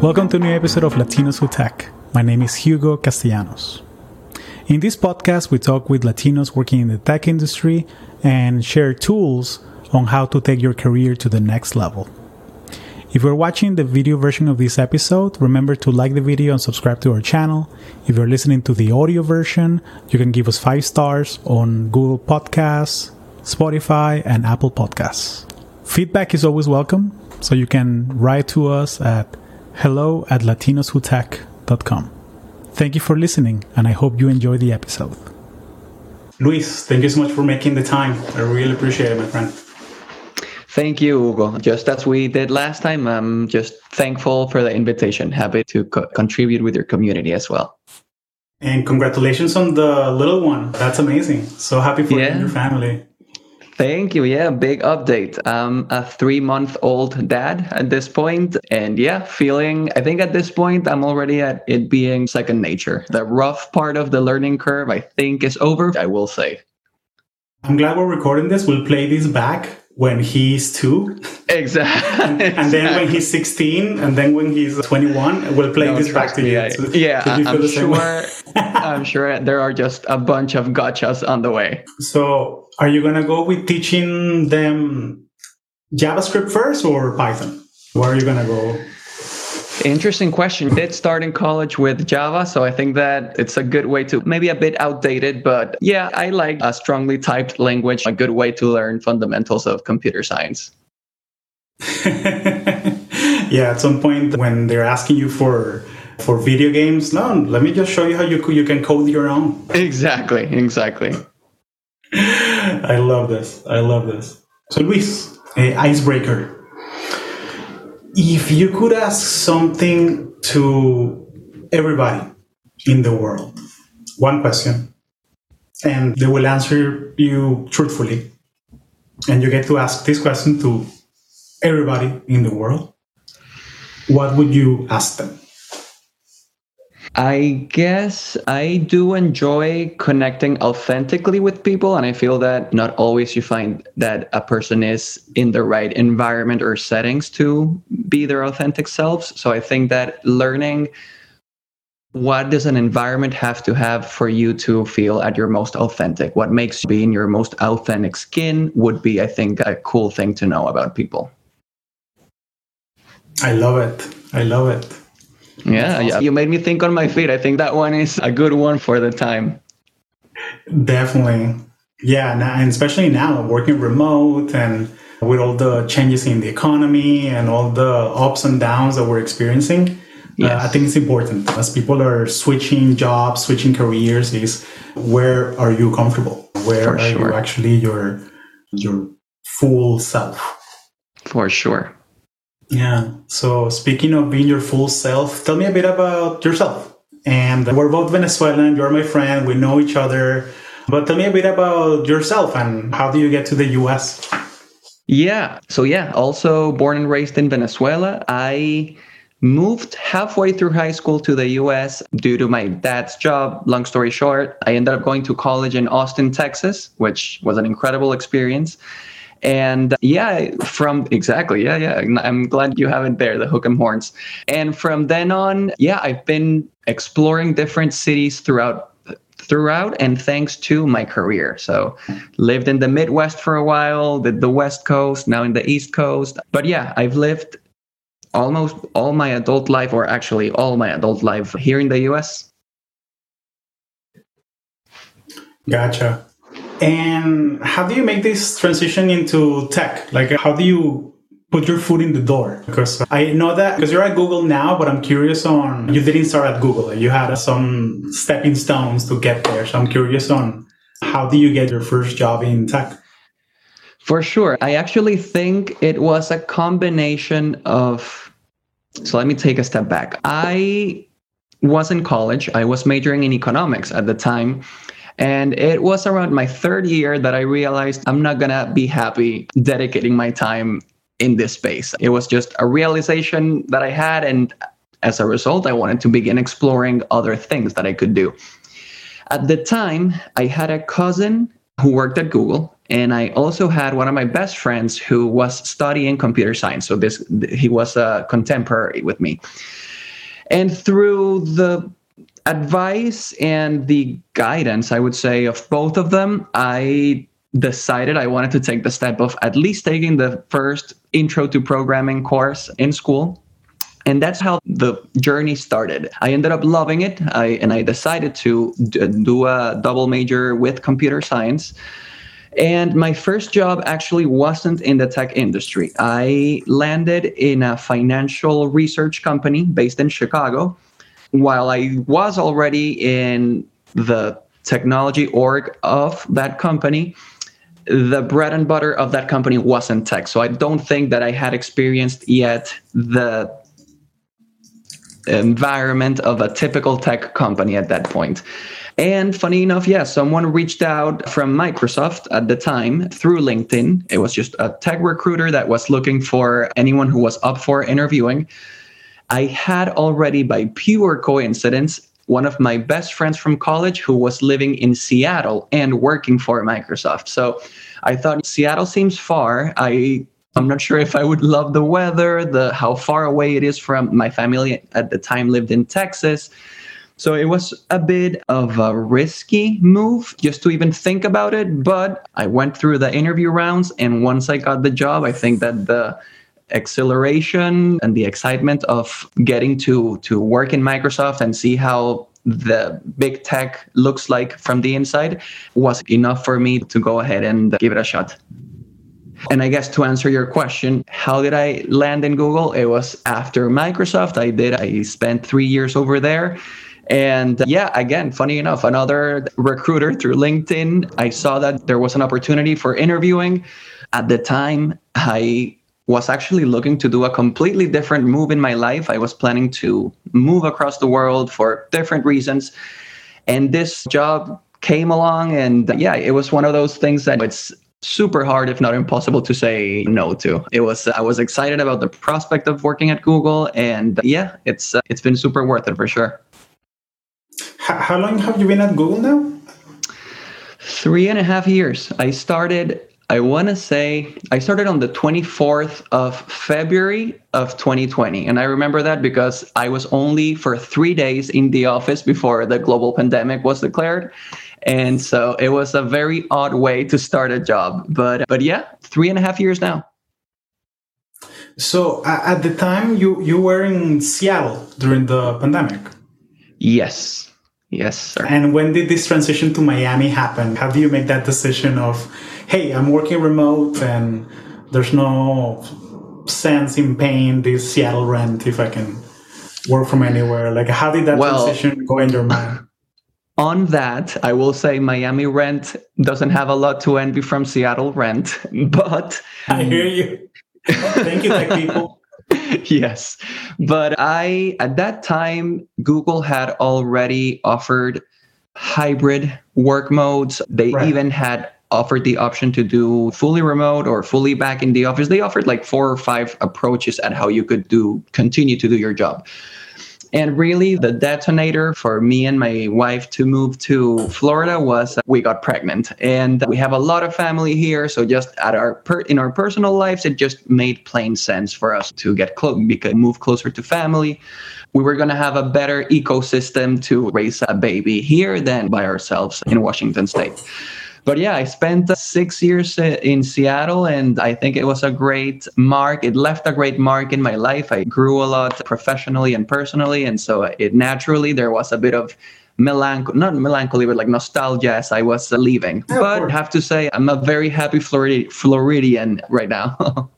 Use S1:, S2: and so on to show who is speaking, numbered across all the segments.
S1: Welcome to a new episode of Latinos Who Tech. My name is Hugo Castellanos. In this podcast, we talk with Latinos working in the tech industry and share tools on how to take your career to the next level. If you're watching the video version of this episode, remember to like the video and subscribe to our channel. If you're listening to the audio version, you can give us five stars on Google Podcasts, Spotify, and Apple Podcasts. Feedback is always welcome, so you can write to us at hello at latinoswhotech.com. Thank you for listening, and I hope you enjoy the episode. Luis, thank you so much for making the time. I really appreciate it, my friend.
S2: Thank you, Hugo. Just as we did last time, I'm just thankful for the invitation. Happy to co- contribute with your community as well.
S1: And congratulations on the little one. That's amazing. So happy for yeah. you and your family.
S2: Thank you. Yeah, big update. I'm a three month old dad at this point, And yeah, feeling, I think at this point, I'm already at it being second nature. The rough part of the learning curve, I think, is over, I will say.
S1: I'm glad we're recording this. We'll play this back when he's two.
S2: Exactly.
S1: and, and, then when he's 16, and then when he's 21, we'll play this back to you. I,
S2: yeah, I'm sure. I'm sure there are just a bunch of gotchas on the way.
S1: So are you going to go with teaching them JavaScript first or Python? Where are you going to go?
S2: Interesting question. Did start in college with Java, so I think that it's a good way to maybe a bit outdated, but yeah, I like a strongly typed language, a good way to learn fundamentals of computer science.
S1: yeah, at some point when they're asking you for for video games, no, let me just show you how you you can code your own.
S2: Exactly, exactly.
S1: I love this. I love this. So, Luis, a icebreaker. If you could ask something to everybody in the world, one question, and they will answer you truthfully, and you get to ask this question to everybody in the world, what would you ask them?
S2: I guess I do enjoy connecting authentically with people. And I feel that not always you find that a person is in the right environment or settings to be their authentic selves. So I think that learning what does an environment have to have for you to feel at your most authentic? What makes you be in your most authentic skin would be, I think, a cool thing to know about people.
S1: I love it. I love it.
S2: Yeah, awesome. yeah. You made me think on my feet. I think that one is a good one for the time.
S1: Definitely. Yeah, and especially now working remote and with all the changes in the economy and all the ups and downs that we're experiencing. Yes. Uh, I think it's important as people are switching jobs, switching careers. Is where are you comfortable? Where For are sure. you actually your your full self?
S2: For sure.
S1: Yeah. So speaking of being your full self, tell me a bit about yourself. And we're both Venezuelan. You're my friend. We know each other. But tell me a bit about yourself and how do you get to the US?
S2: Yeah. So, yeah, also born and raised in Venezuela. I moved halfway through high school to the US due to my dad's job. Long story short, I ended up going to college in Austin, Texas, which was an incredible experience. And yeah, from exactly, yeah, yeah. I'm glad you have it there, the hook 'em horns. And from then on, yeah, I've been exploring different cities throughout throughout and thanks to my career. So lived in the Midwest for a while, did the West Coast, now in the East Coast. But yeah, I've lived almost all my adult life, or actually all my adult life here in the US.
S1: Gotcha. And how do you make this transition into tech? Like, how do you put your foot in the door? Because I know that because you're at Google now, but I'm curious on you didn't start at Google. You had some stepping stones to get there. So I'm curious on how do you get your first job in tech?
S2: For sure. I actually think it was a combination of. So let me take a step back. I was in college, I was majoring in economics at the time. And it was around my third year that I realized I'm not going to be happy dedicating my time in this space. It was just a realization that I had. And as a result, I wanted to begin exploring other things that I could do. At the time, I had a cousin who worked at Google. And I also had one of my best friends who was studying computer science. So this he was a contemporary with me. And through the advice and the guidance, I would say, of both of them, I decided I wanted to take the step of at least taking the first intro to programming course in school. And that's how the journey started. I ended up loving it, I, and I decided to do a double major with computer science. And my first job actually wasn't in the tech industry. I landed in a financial research company based in Chicago while I was already in the technology org of that company, the bread and butter of that company wasn't tech. So I don't think that I had experienced yet the environment of a typical tech company at that point. And funny enough, yeah, someone reached out from Microsoft at the time through LinkedIn. It was just a tech recruiter that was looking for anyone who was up for interviewing. I had already, by pure coincidence, one of my best friends from college who was living in Seattle and working for Microsoft. So I thought Seattle seems far. I I'm not sure if I would love the weather, the how far away it is from my family at the time lived in Texas. So it was a bit of a risky move just to even think about it, but I went through the interview rounds and once I got the job, I think that the exhilaration and the excitement of getting to to work in Microsoft and see how the big tech looks like from the inside was enough for me to go ahead and give it a shot. And I guess to answer your question, how did I land in Google? It was after Microsoft. I did, I spent three years over there. And uh, yeah, again, funny enough, another recruiter through LinkedIn, I saw that there was an opportunity for interviewing. At the time, I was actually looking to do a completely different move in my life. I was planning to move across the world for different reasons. And this job came along and yeah, it was one of those things that it's super hard if not impossible to say no to. It was I was excited about the prospect of working at Google and yeah, it's uh, it's been super worth it for sure.
S1: How long have you been at Google now?
S2: Three and a half years. I started I want to say I started on the 24th of February of 2020. And I remember that because I was only for three days in the office before the global pandemic was declared. And so it was a very odd way to start a job. But but yeah, three and a half years now.
S1: So uh, at the time you you were in Seattle during the pandemic.
S2: Yes. Yes, sir.
S1: And when did this transition to Miami happen? How do you make that decision of hey, I'm working remote and there's no sense in paying this Seattle rent if I can work from anywhere? Like, how did that well, transition go in your mind?
S2: On that, I will say Miami rent doesn't have a lot to envy from Seattle rent, but
S1: I hear you. Thank you, tech people.
S2: yes. But I, at that time, Google had already offered hybrid work modes. They right. even had offered the option to do fully remote or fully back in the office. They offered like four or five approaches at how you could do continue to do your job. And really, the detonator for me and my wife to move to Florida was uh, we got pregnant, and we have a lot of family here. So just at our per- in our personal lives, it just made plain sense for us to get close, move closer to family. We were going to have a better ecosystem to raise a baby here than by ourselves in Washington State but yeah, I spent six years uh, in Seattle and I think it was a great mark. It left a great mark in my life. I grew a lot professionally and personally. And so it naturally, there was a bit of melancholy, not melancholy, but like nostalgia as I was leaving. Yeah, but I have to say, I'm a very happy Florid- Floridian right now.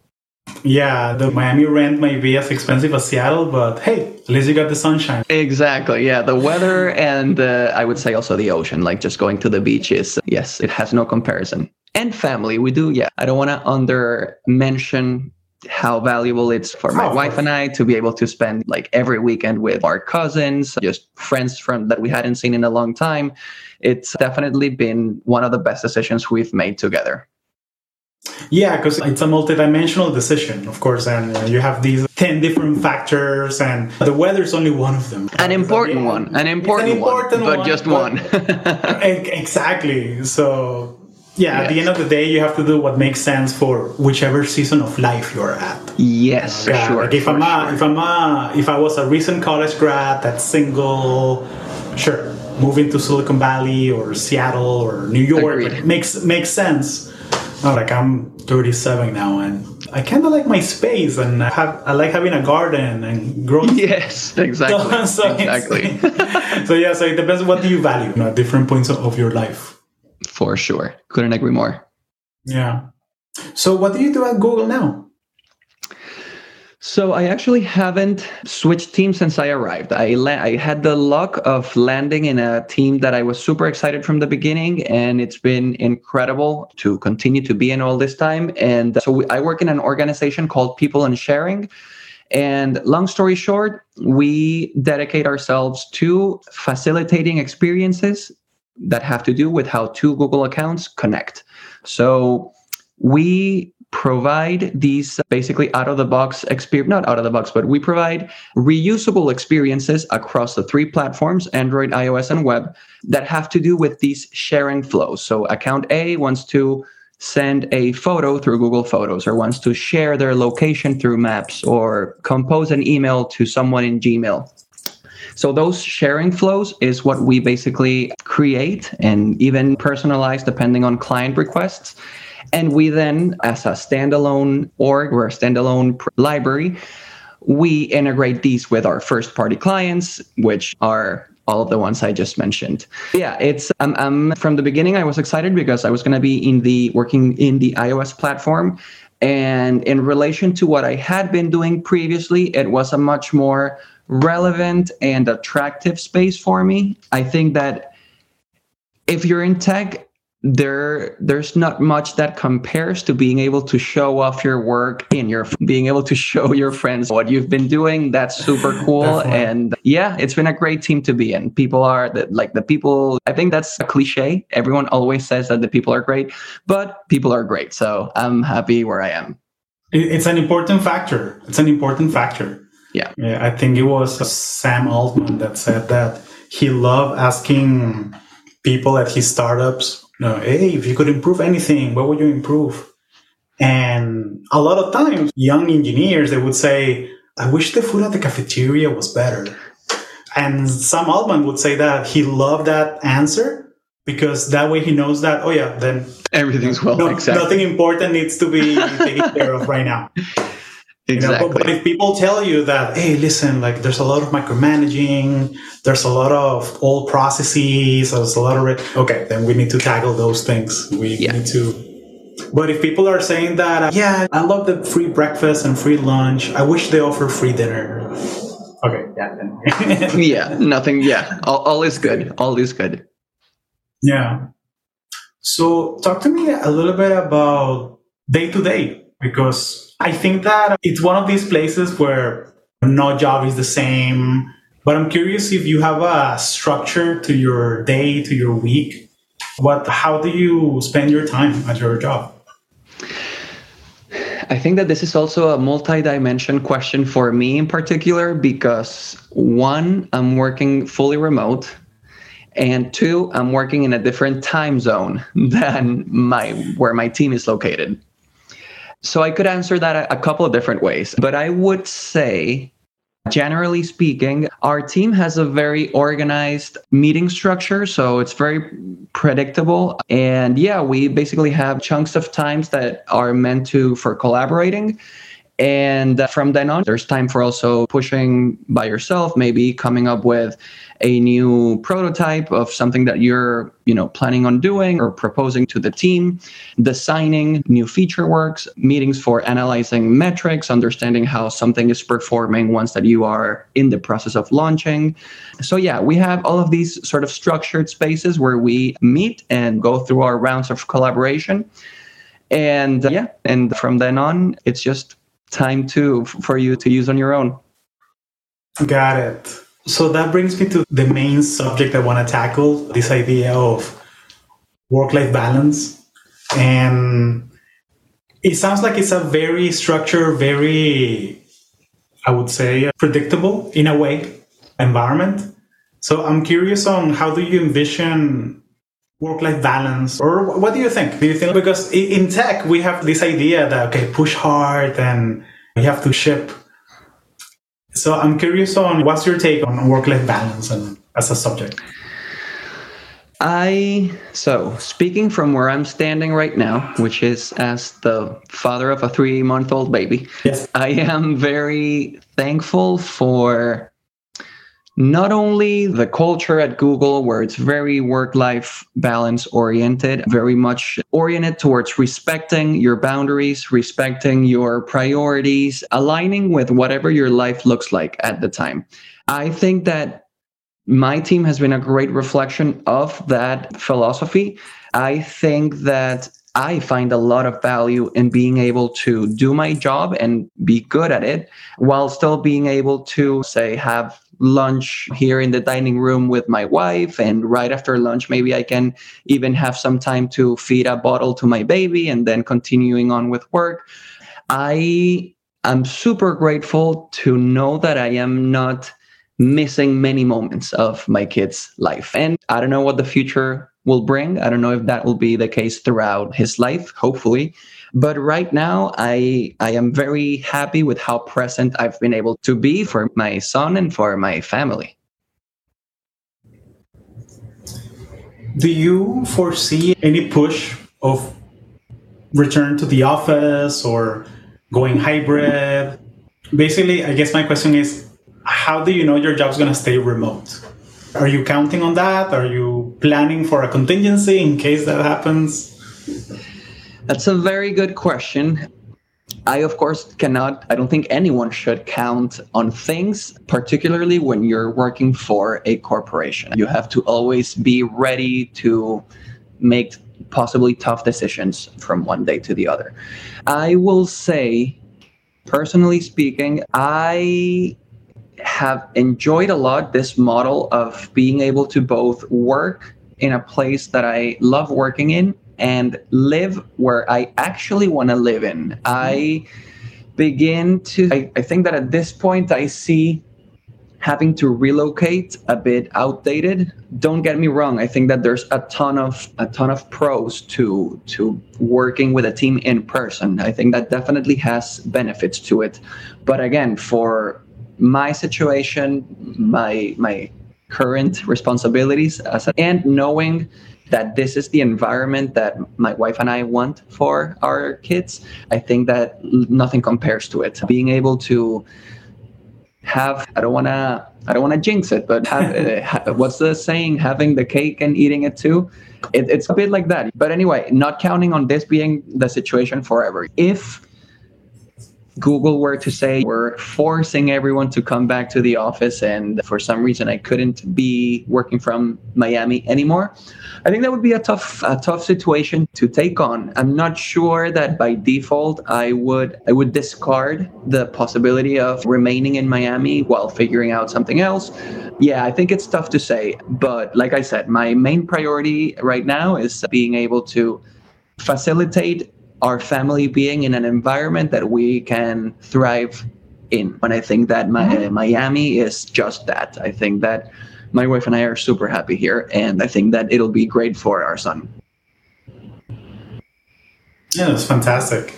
S1: Yeah, the Miami rent may be as expensive as Seattle, but hey, at least you got the sunshine.
S2: Exactly. Yeah, the weather and uh, I would say also the ocean, like just going to the beaches. Yes, it has no comparison. And family, we do. Yeah, I don't want to under mention how valuable it's for my oh, wife and I to be able to spend like every weekend with our cousins, just friends from that we hadn't seen in a long time. It's definitely been one of the best decisions we've made together.
S1: Yeah, because it's a multidimensional decision, of course, and uh, you have these 10 different factors, and the weather is only one of them.
S2: An important one, an important, an important one, one, but just one.
S1: exactly. So, yeah, at the end of the day, you have to do what makes sense for whichever season of life you're at.
S2: Yes,
S1: Yeah,
S2: sure.
S1: like if I'm
S2: for
S1: a,
S2: sure.
S1: if I'm a, if I was a recent college grad that's single, sure, moving to Silicon Valley or Seattle or New York makes makes sense. No, like I'm 37 now, and I kind of like my space, and I have I like having a garden and growing.
S2: Yes, exactly.
S1: So
S2: exactly.
S1: so yeah, so it depends. What do you value you know, at different points of your life?
S2: For sure. Couldn't agree more.
S1: Yeah. So what do you do at Google now?
S2: So I actually haven't switched teams since I arrived. I la- I had the luck of landing in a team that I was super excited from the beginning, and it's been incredible to continue to be in all this time. And so we, I work in an organization called People and Sharing. And long story short, we dedicate ourselves to facilitating experiences that have to do with how two Google accounts connect. So we provide these basically out of the box experience not out of the box but we provide reusable experiences across the three platforms android ios and web that have to do with these sharing flows so account a wants to send a photo through google photos or wants to share their location through maps or compose an email to someone in gmail so those sharing flows is what we basically create and even personalize depending on client requests. And we then, as a standalone org or a standalone pr- library, we integrate these with our first party clients, which are all of the ones I just mentioned. Yeah, it's um, um, from the beginning. I was excited because I was going to be in the working in the iOS platform, and in relation to what I had been doing previously, it was a much more relevant and attractive space for me. I think that if you're in tech, there there's not much that compares to being able to show off your work in your being able to show your friends what you've been doing. That's super cool. And yeah it's been a great team to be in. People are the, like the people i think that's a cliche. Everyone always says that the people are great but people are great. So i'm happy where i am.
S1: It's an important factor. It's an important factor.
S2: Yeah.
S1: Yeah, I think it was Sam Altman that said that he loved asking people at his startups, know, hey, if you could improve anything, what would you improve? And a lot of times, young engineers, they would say, I wish the food at the cafeteria was better. And Sam Altman would say that he loved that answer because that way he knows that, oh, yeah, then
S2: everything's well
S1: no,
S2: exactly
S1: nothing important needs to be taken care of right now. You know,
S2: exactly
S1: but, but if people tell you that, hey, listen, like there's a lot of micromanaging, there's a lot of old processes, there's a lot of it. Okay, then we need to tackle those things. We
S2: Yeah.
S1: need to. But if people are saying that, uh, yeah, I love the free breakfast and free lunch. I wish they offer free dinner. Okay, yeah,
S2: yeah nothing yeah all, all is good all is good
S1: yeah. So talk to me a little bit about day to day because I think that it's one of these places where no job is the same. But I'm curious if you have a structure to your day, to your week. What? How do you spend your time at your job?
S2: I think that this is also a multi-dimension question for me in particular because one, I'm working fully remote, and two, I'm working in a different time zone than my where my team is located. So I could answer that a, couple of different ways, but I would say generally speaking, our team has a very organized meeting structure. So it's very predictable. And yeah, we basically have chunks of times that are meant to for collaborating. And from then on, there's time for also pushing by yourself, maybe coming up with a new prototype of something that you're, you know, planning on doing or proposing to the team, designing new feature works, meetings for analyzing metrics, understanding how something is performing once that you are in the process of launching. So yeah, we have all of these sort of structured spaces where we meet and go through our rounds of collaboration. And uh, yeah, and from then on, it's just time to for you to use on your own.
S1: Got it. So that brings me to the main subject I want to tackle this idea of work life balance. And it sounds like it's a very structured, very, I would say, predictable in a way environment. So I'm curious on how do you envision work life balance? Or what do you think? Do you think because in tech, we have this idea that, okay, push hard and you have to ship. So I'm curious on what's your take on work life balance and as a subject?
S2: I so speaking from where I'm standing right now, which is as the father of a three month old baby, yes. I am very thankful for not only the culture at Google, where it's very work life balance oriented, very much oriented towards respecting your boundaries, respecting your priorities, aligning with whatever your life looks like at the time. I think that my team has been a great reflection of that philosophy. I think that I find a lot of value in being able to do my job and be good at it while still being able to, say, have lunch here in the dining room with my wife. And right after lunch, maybe I can even have some time to feed a bottle to my baby and then continuing on with work. I am super grateful to know that I am not missing many moments of my kid's life. And I don't know what the future will bring. I don't know if that will be the case throughout his life, hopefully. But right now, I, I am very happy with how present I've been able to be for my son and for my family.
S1: Do you foresee any push of return to the office or going hybrid? Basically, I guess my question is how do you know your job's going to stay remote? Are you counting on that? Are you planning for a contingency in case that happens?
S2: That's a very good question. I, of course, cannot, I don't think anyone should count on things, particularly when you're working for a corporation. You have to always be ready to make possibly tough decisions from one day to the other. I will say, personally speaking, I have enjoyed a lot this model of being able to both work in a place that I love working in and live where I actually want to live in. I begin to, I, I think that at this point, I see having to relocate a bit outdated. Don't get me wrong i think that there's a ton of a ton of pros to to working with a team in person. I think that definitely has benefits to it. But again for my situation, my my current responsibilities, as a, and knowing that this is the environment that my wife and I want for our kids, I think that nothing compares to it. Being able to have, I don't want to, I don't want to jinx it, but have, uh, what's the saying? Having the cake and eating it too. It, it's a bit like that. But anyway, not counting on this being the situation forever. If Google were to say we're forcing everyone to come back to the office and for some reason I couldn't be working from Miami anymore, I think that would be a tough a tough situation to take on. I'm not sure that by default I would I would discard the possibility of remaining in Miami while figuring out something else. Yeah, I think it's tough to say, but like I said, my main priority right now is being able to facilitate our family being in an environment that we can thrive in. And I think that my, mm-hmm. Miami is just that. I think that my wife and I are super happy here, and I think that it'll be great for our son.
S1: Yeah, that's fantastic.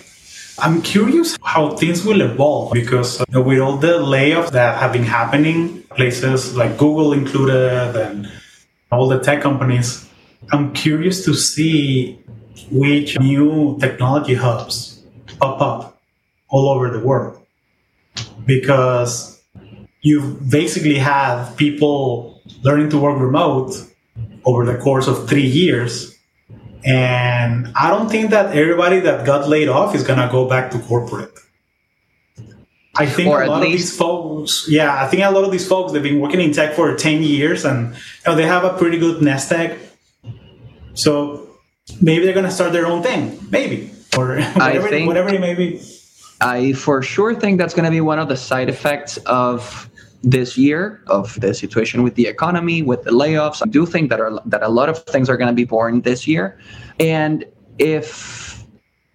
S1: I'm curious how things will evolve because uh, with all the layoffs that have been happening, places like Google included, and all the tech companies, I'm curious to see which new technology hubs pop up all over the world. Because you basically have people learning to work remote over the course of three years. And i don't think that everybody that got laid off is going to go back to corporate. I think or a lot least... of these folks, yeah, I think a lot of these folks they've been working in tech for ten years, and you know, they have a pretty good nest egg. So maybe they're going to start their own thing, maybe, or whatever, think, whatever it may be.
S2: I for sure think that's going to be one of the side effects of this year of the situation with the economy, with the layoffs. I do think that are that a lot of things are going to be born this year, and if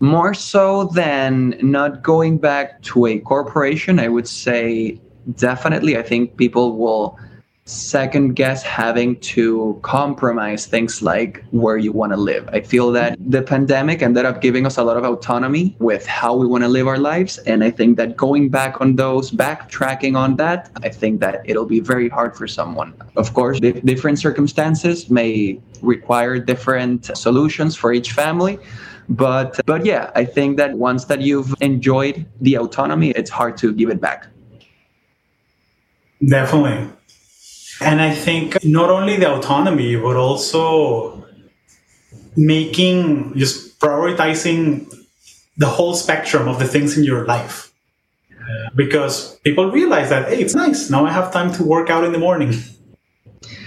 S2: more so than not going back to a corporation, I would say definitely. I think people will second guess having to compromise things like where you want to live. I feel that the pandemic ended up giving us a lot of autonomy with how we want to live our lives. And I think that going back on those, backtracking on that, I think that it'll be very hard for someone. Of course, different circumstances may require different solutions for each family. But but yeah, I think that once that you've enjoyed the autonomy, it's hard to give it back.
S1: Definitely. And I think not only the autonomy, but also making, just prioritizing the whole spectrum of the things in your life. Because people realize that, hey, it's nice. Now I have time to work out in the morning.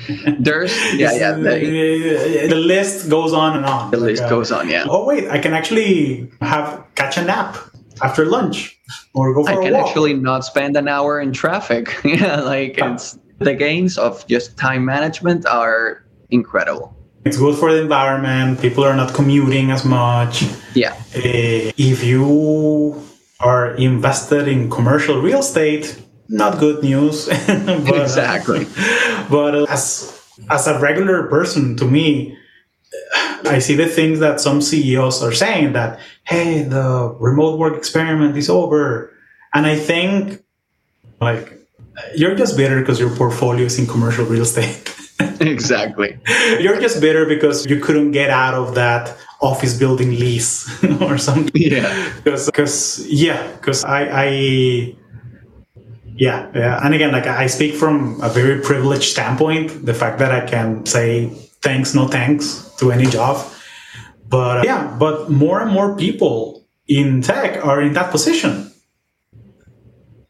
S2: There's, yeah, yeah.
S1: The, the, list goes on and on.
S2: The like, list uh, goes on, yeah.
S1: Oh, wait, I can actually have catch a nap after lunch or go for I
S2: can actually not spend an hour in traffic. yeah, like it's the gains of just time management are incredible.
S1: It's good for the environment. People are not commuting as much.
S2: Yeah.
S1: Uh, if you are invested in commercial real estate, not good news.
S2: but, exactly.
S1: But as as a regular person, to me, I see the things that some CEOs are saying that, hey, the remote work experiment is over. And I think, like, you're just bitter because your portfolio is in commercial real estate.
S2: exactly.
S1: You're just bitter because you couldn't get out of that office building lease or something.
S2: Yeah.
S1: Because, yeah, because I, I, yeah, yeah. And again, like I speak from a very privileged standpoint, the fact that I can say thanks, no thanks to any job. But uh, yeah, but more and more people in tech are in that position.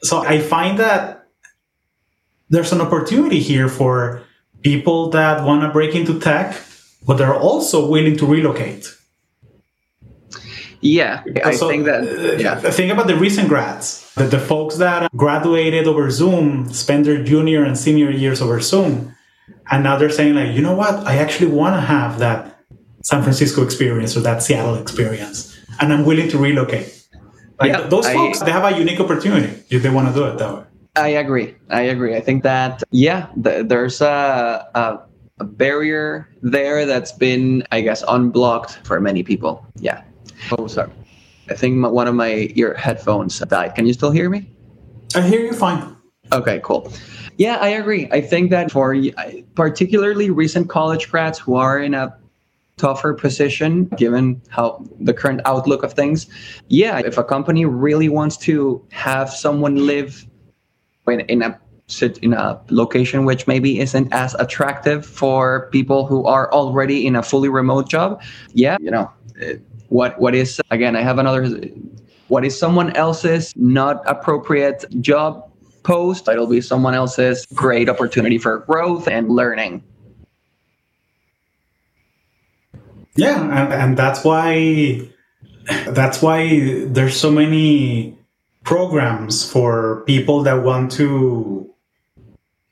S1: So I find that there's an opportunity here for people that want to break into tech, but they're also willing to relocate.
S2: Yeah, I so, think that. Uh, yeah.
S1: Think about the recent grads, the, the folks that graduated over Zoom, spend their junior and senior years over Zoom, and now they're saying like, you know what? I actually want to have that San Francisco experience or that Seattle experience, and I'm willing to relocate. Like yeah, those folks, I, they have a unique opportunity if they want to do it that way.
S2: I agree. I agree. I think that yeah, th- there's a, a, a barrier there that's been, I guess, unblocked for many people. Yeah. Oh, sorry. I think my, one of my ear headphones died. Can you still hear me?
S1: I hear you fine.
S2: Okay, cool. Yeah, I agree. I think that for particularly recent college grads who are in a tougher position given how the current outlook of things, yeah, if a company really wants to have someone live in, in a in a location which maybe isn't as attractive for people who are already in a fully remote job yeah you know what what is again i have another what is someone else's not appropriate job post it'll be someone else's great opportunity for growth and learning.
S1: Yeah and, and that's why that's why there's so many programs for people that want to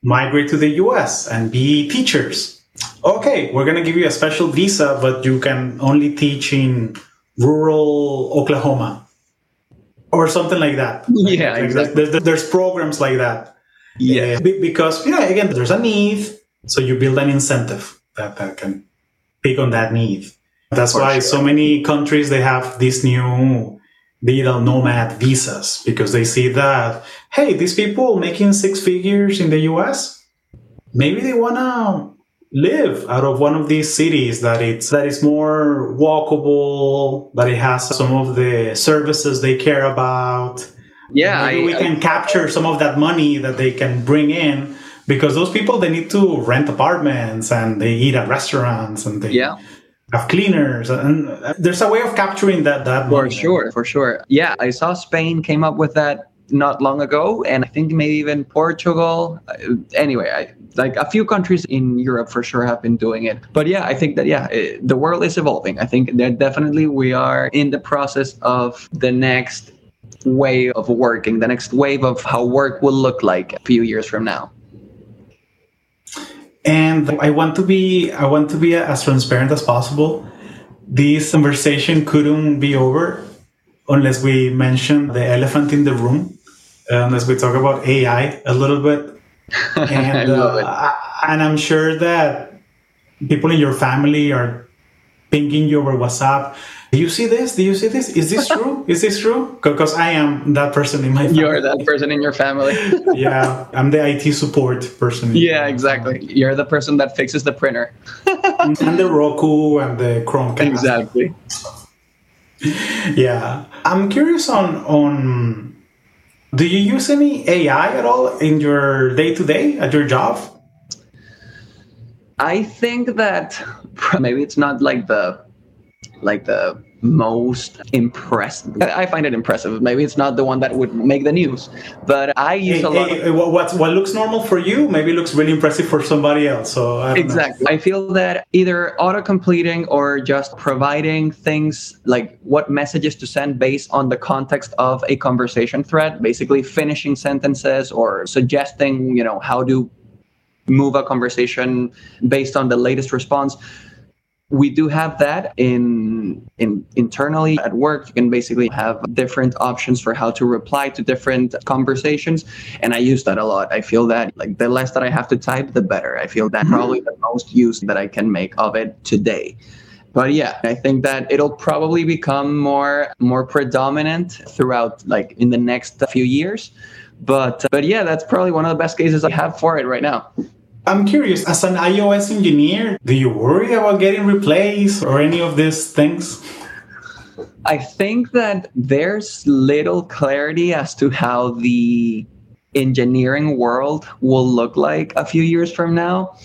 S1: migrate to the US and be teachers. Okay, we're going to give you a special visa, but you can only teach in rural Oklahoma or something like that.
S2: Yeah,
S1: like
S2: exactly.
S1: There's, there's, programs like that.
S2: Yeah.
S1: Uh, because, you know, again, there's a need. So you build an incentive that, that can pick on that need. That's why sure. so many countries, they have this new digital nomad visas because they see that, hey, these people making six figures in the US, maybe they want to live out of one of these cities that it's that is more walkable, that it has some of the services they care about.
S2: Yeah,
S1: maybe I, we can I, capture some of that money that they can bring in because those people they need to rent apartments and they eat at restaurants and they
S2: yeah
S1: have cleaners and there's a way of capturing that that
S2: for sure for sure. Yeah i saw spain came up with that not long ago and i think maybe even portugal. Uh, anyway I, like a few countries in europe for sure have been doing it. But yeah i think that yeah it, the world is evolving. I think that definitely we are in the process of the next way of working the next wave of how work will look like a few years from now
S1: and I want to be I want to be as transparent as possible. This conversation couldn't be over unless we mention the elephant in the room, unless we talk about AI a little bit. and uh, and I'm sure that people in your family are pinging you over WhatsApp. Do you see this? Do you see this? Is this true? Is this true? Because I am that person in my family.
S2: You're that person in your family.
S1: yeah, I'm the IT support person.
S2: Yeah, exactly. You're the person that fixes the printer.
S1: and the Roku and the Chromecast.
S2: Exactly.
S1: Yeah, I'm curious on on. Do you use any AI at all in your day to day at your job?
S2: I think that maybe it's not like the like the most impressive. I find it impressive. Maybe it's not the one that would make the news, but I use
S1: hey,
S2: a lot.
S1: Hey,
S2: of,
S1: what what looks normal for you maybe looks really impressive for somebody else. So I
S2: exactly, know. I feel that either auto completing or just providing things like what messages to send based on the context of a conversation thread, basically finishing sentences or suggesting, you know, how to move a conversation based on the latest response we do have that in in internally at work. You can basically have different options for how to reply to different conversations. And i use that a lot. I feel that like the less that i have to type the better. I feel that mm-hmm. probably the most use that i can make of it today. But yeah i think that it'll probably become more more predominant throughout like in the next few years. But but yeah that's probably one of the best cases i have for it right now
S1: I'm curious, as an iOS engineer, do you worry about getting replaced or any of these things?
S2: I think that there's little clarity as to how the engineering world will look like a few years from now.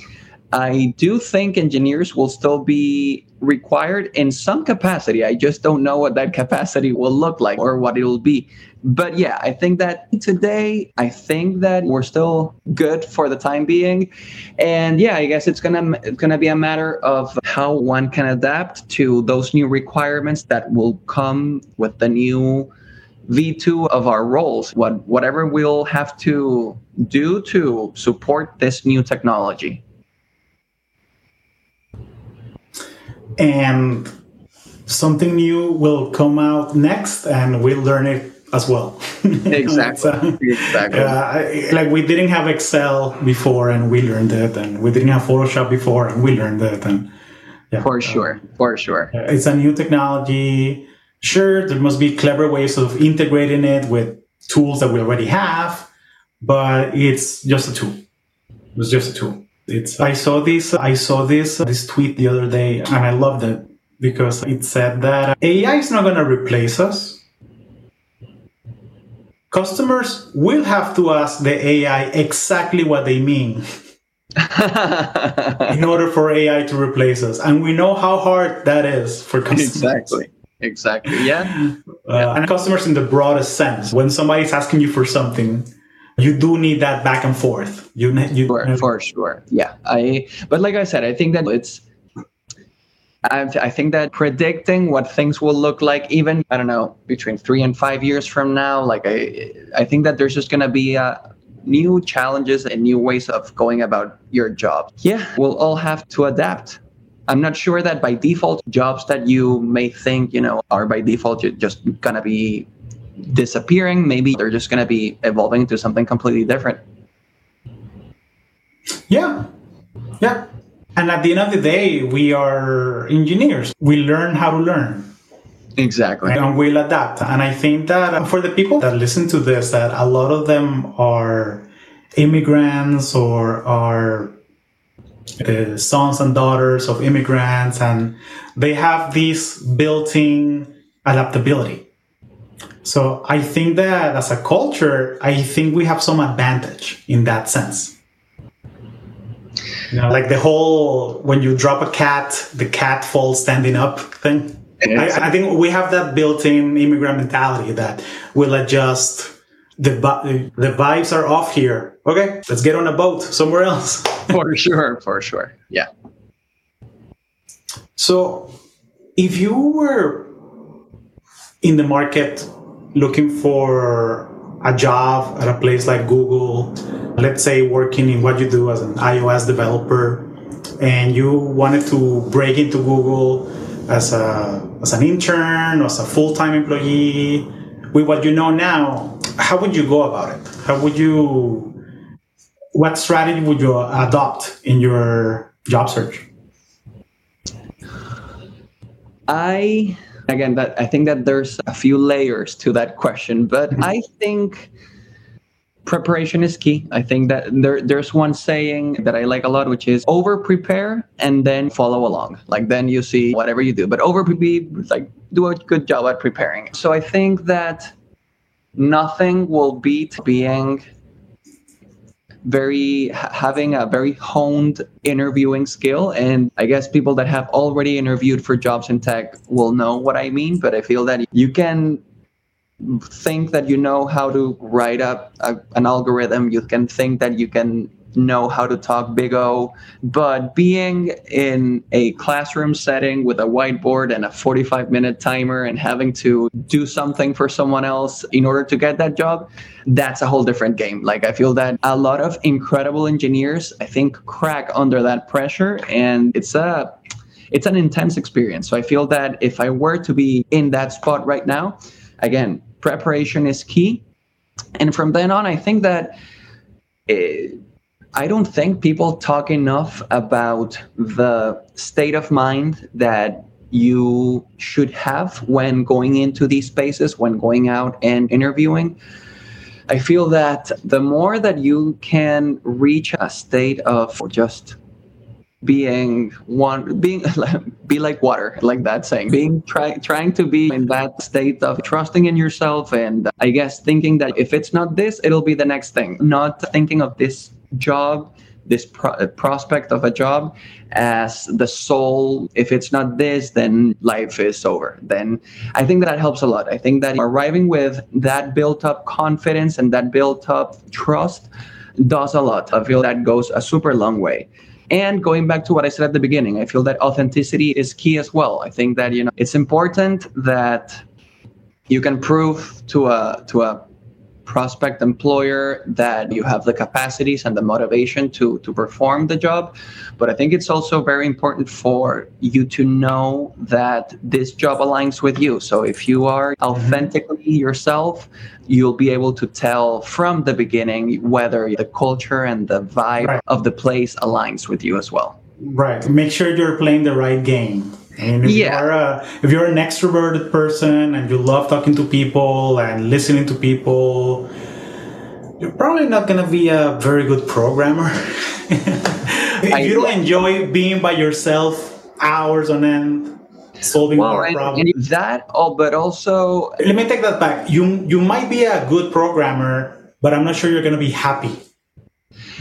S2: I do think engineers will still be required in some capacity. I just don't know what that capacity will look like or what it will be. But yeah, I think that today, I think that we're still good for the time being. And yeah, I guess it's gonna it's gonna be a matter of how one can adapt to those new requirements that will come with the new V2 of our roles. What whatever we'll have to do to support this new technology.
S1: and something new will come out next and we'll learn it as well.
S2: Exactly. So, exactly.
S1: uh, like we didn't have excel before and we learned it and we didn't have photoshop before and we learned it and
S2: yeah, for sure. Uh, for sure.
S1: It's a new technology. Sure there must be clever ways of integrating it with tools that we already have but it's just a tool. It's just a tool. It's I saw this I saw this this tweet the other day and I loved it because it said that AI is not going to replace us. Customers will have to ask the AI exactly what they mean in order for AI to replace us. And we know how hard that is for customers.
S2: Exactly. Exactly. Yeah.
S1: Uh, and customers in the broadest sense. When somebody's asking you for something, you do need that back and forth. You, you
S2: for, for sure. Yeah. I but like I said, I think that it's I, think that predicting what things will look like, even I don't know, between three and five years from now, like I, I think that there's just gonna be uh, new challenges and new ways of going about your job. Yeah, we'll all have to adapt. I'm not sure that by default, jobs that you may think you know are by default just gonna be disappearing. Maybe they're just going to be evolving to something completely different.
S1: Yeah. Yeah. And at the end of the day, we are engineers. We learn how to learn.
S2: Exactly.
S1: And we'll adapt. And I think that for the people that listen to this, that a lot of them are immigrants or are uh, sons and daughters of immigrants, and they have this built in adaptability. So I think that as a culture, I think we have some advantage in that sense. You know, like the whole when you drop a cat, the cat falls standing up thing. I, I, think we have that built-in immigrant mentality that we'll adjust. The the vibes are off here. Okay, let's get on a boat somewhere else.
S2: for sure, for sure. Yeah.
S1: So, if you were in the market looking for a job at a place like Google, let's say working in what you do as an iOS developer, and you wanted to break into Google as a as an intern, or as a full time employee, with what you know now, how would you go about it? How would you what strategy would you adopt in your job search?
S2: I again that I think that there's a few layers to that question, but mm-hmm. I think preparation is key. I think that there there's one saying that I like a lot, which is over prepare and then follow along. Like then you see whatever you do, but over be like do a good job at preparing. So I think that nothing will beat being very having a very honed interviewing skill. And i guess people that have already interviewed for jobs in tech will know what i mean but i feel that you can think that you know how to write up a, an algorithm. You can think that you can know how to talk big O, but being in a classroom setting with a whiteboard and a 45 minute timer and having to do something for someone else in order to get that job, that's a whole different game. Like I feel that a lot of incredible engineers, I think, crack under that pressure and it's a it's an intense experience. So I feel that if I were to be in that spot right now, again, preparation is key. And from then on, I think that it, eh, I don't think people talk enough about the state of mind that you should have when going into these spaces, when going out and interviewing. I feel that the more that you can reach a state of just being one being be like water like that saying being try, trying to be in that state of trusting in yourself and i guess thinking that if it's not this it'll be the next thing not thinking of this job this pro- uh, prospect of a job as the sole if it's not this then life is over. Then i think that helps a lot. I think that arriving with that built up confidence and that built up trust does a lot. I feel that goes a super long way. And going back to what i said at the beginning i feel that authenticity is key as well. I think that you know it's important that you can prove to a to a prospect employer that you have the capacities and the motivation to to perform the job. But i think it's also very important for you to know that this job aligns with you. So if you are mm-hmm. authentically yourself you'll be able to tell from the beginning whether the culture and the vibe right. of the place aligns with you as well.
S1: Right. Make sure you're playing the right game and if yeah. you're a, if you're an extroverted person and you love talking to people and listening to people, you're probably not going to be a very good programmer. if I, you don't enjoy being by yourself hours on end, solving well,
S2: and, problems. And that, oh, but also.
S1: Let me take that back. You you might be a good programmer, but I'm not sure you're going to be happy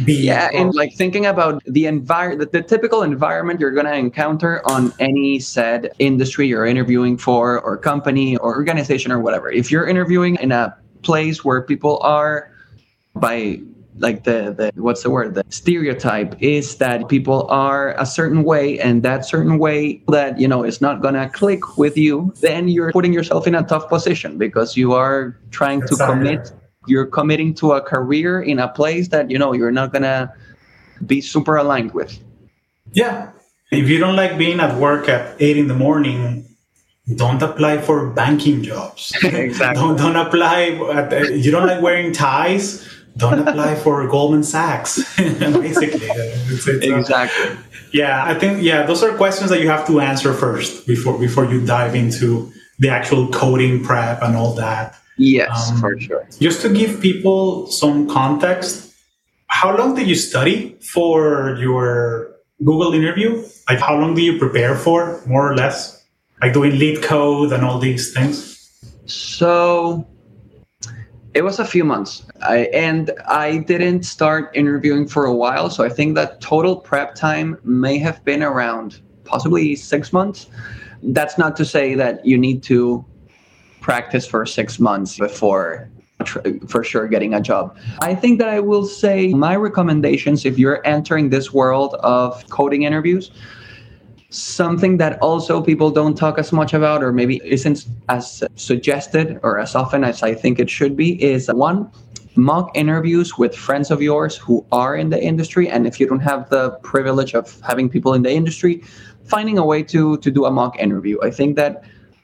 S2: be yeah and like thinking about the environment the, the typical environment you're going to encounter on any said industry you're interviewing for or company or organization or whatever. If you're interviewing in a place where people are by like the, the what's the word? The stereotype is that people are a certain way and that certain way that you know is not gonna click with you then you're putting yourself in a tough position because you are trying to commit you're committing to a career in a place that you know you're not gonna be super aligned with.
S1: Yeah. If you don't like being at work at eight in the morning, don't apply for banking jobs.
S2: exactly.
S1: don't don't apply. At, you don't like wearing ties. Don't apply for Goldman Sachs. Basically,
S2: it's, it's, uh, exactly. Uh,
S1: yeah, I think yeah, those are questions that you have to answer first before before you dive into the actual coding prep and all that.
S2: Yes, um, for sure.
S1: Just to give people some context, how long did you study for your Google interview? Like, how long do you prepare for, more or less? Like doing LeetCode and all these things?
S2: So it was a few months. I, and I didn't start interviewing for a while. So I think that total prep time may have been around possibly six months. That's not to say that you need to practice for six months before for sure getting a job. I think that I will say my recommendations if you're entering this world of coding interviews, something that also people don't talk as much about or maybe isn't as suggested or as often as I think it should be is one mock interviews with friends of yours who are in the industry and if you don't have the privilege of having people in the industry finding a way to to do a mock interview. I think that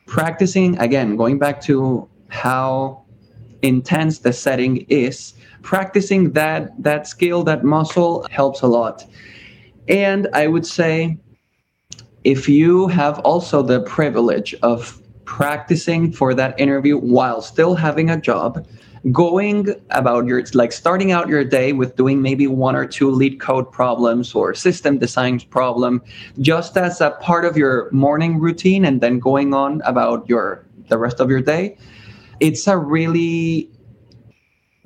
S2: practicing again going back to how intense the setting is, practicing that that skill, that muscle helps a lot. And I would say if you have also the privilege of practicing for that interview while still having a job, going about your like starting out your day with doing maybe one or two LeetCode problems or system design problem just as a part of your morning routine and then going on about your the rest of your day it's a really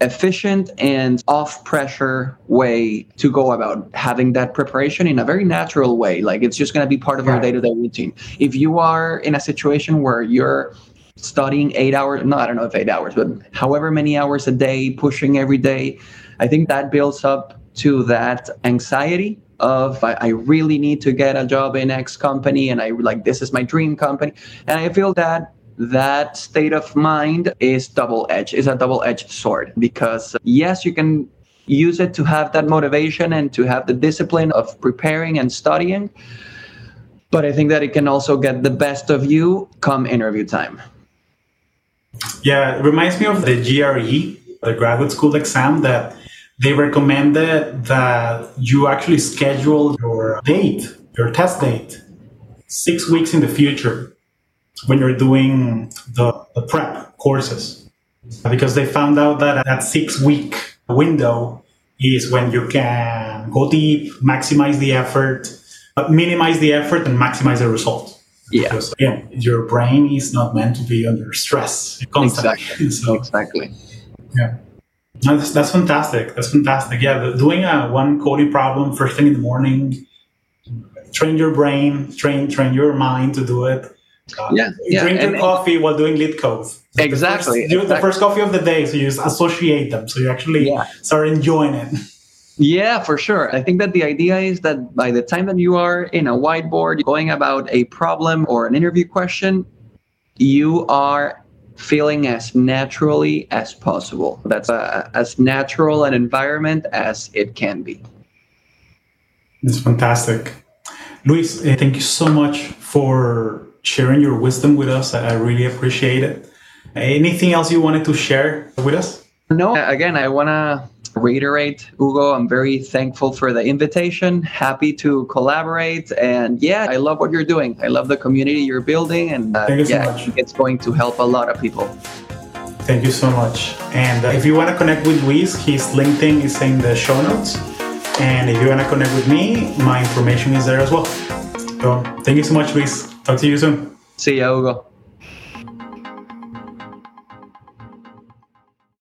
S2: efficient and off pressure way to go about having that preparation in a very natural way. Like it's just going to be part of your day-to-day routine. If you are in a situation where you're studying eight hours no i don't know if eight hours but however many hours a day pushing every day i think that builds up to that anxiety of I, I, really need to get a job in X company and I like this is my dream company. And I feel that that state of mind is double edged, is a double edged sword because yes, you can use it to have that motivation and to have the discipline of preparing and studying. But I think that it can also get the best of you come interview time.
S1: Yeah, it reminds me of the GRE, the graduate school exam that they recommended that you actually schedule your date, your test date, six weeks in the future when you're doing the, the prep courses because they found out that that six week window is when you can go deep, maximize the effort, minimize the effort, and maximize the result.
S2: Yeah. Because,
S1: again, your brain is not meant to be under stress
S2: constantly. Exactly. So, exactly.
S1: Yeah. No, that's, that's fantastic. That's fantastic. Yeah, doing a one coding problem first thing in the morning, train your brain, train train your mind to do it
S2: uh, yeah, yeah.
S1: Drink your coffee while doing LeetCode.
S2: Exactly.
S1: The first, exactly. the first coffee of the day, so you just associate them. So you actually yeah. start enjoying it.
S2: Yeah, for sure. I think that the idea is that by the time that you are in a whiteboard going about a problem or an interview question, you are feeling as naturally as possible. That's a, as natural an environment as it can be.
S1: It's fantastic. Luis, eh, thank you so much for sharing your wisdom with us. I really appreciate it. Anything else you wanted to share with us?
S2: No, again, I want to reiterate, Hugo, I'm very thankful for the invitation. Happy to collaborate. And yeah, I love what you're doing. I love the community you're building. And uh, yeah, so it's going to help a lot of people.
S1: Thank you so much. And uh, if you want to connect with Luis, his LinkedIn is in the show notes. And if you want to connect with me, my information is there as well. So thank you so much, Luis. Talk to you soon.
S2: See you, Hugo.